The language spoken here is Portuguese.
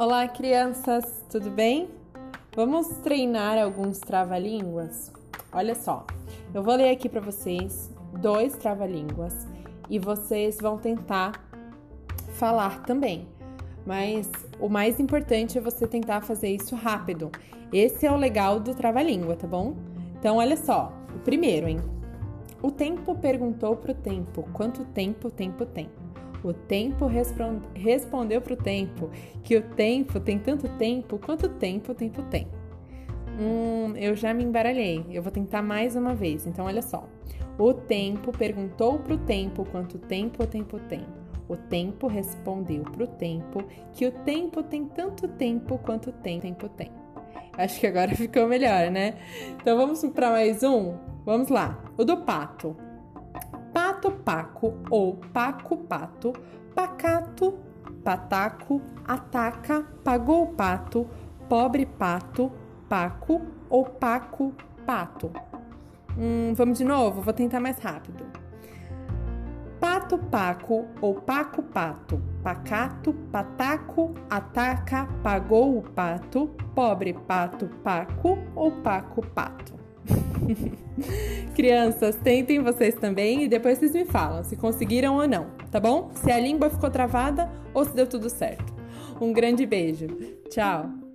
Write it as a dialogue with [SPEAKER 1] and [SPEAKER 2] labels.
[SPEAKER 1] Olá, crianças, tudo bem? Vamos treinar alguns trava-línguas? Olha só, eu vou ler aqui para vocês dois trava-línguas e vocês vão tentar falar também. Mas o mais importante é você tentar fazer isso rápido. Esse é o legal do trava-língua, tá bom? Então, olha só, o primeiro, hein? O tempo perguntou pro tempo quanto tempo o tempo tem. O tempo respondeu para o tempo que o tempo tem tanto tempo quanto tempo o tempo tem. Hum, eu já me embaralhei. Eu vou tentar mais uma vez. Então, olha só. O tempo perguntou para o tempo quanto tempo o tempo tem. O tempo respondeu para o tempo que o tempo tem tanto tempo quanto tem tempo tem. Acho que agora ficou melhor, né? Então vamos para mais um? Vamos lá. O do pato pato paco ou paco pato, pacato, pataco, ataca, pagou pato, pobre pato, paco ou paco pato. Hum, vamos de novo, vou tentar mais rápido. Pato paco ou paco pato, pacato, pataco, ataca, pagou o pato, pobre pato paco ou paco pato. Crianças, tentem vocês também e depois vocês me falam se conseguiram ou não, tá bom? Se a língua ficou travada ou se deu tudo certo. Um grande beijo. Tchau!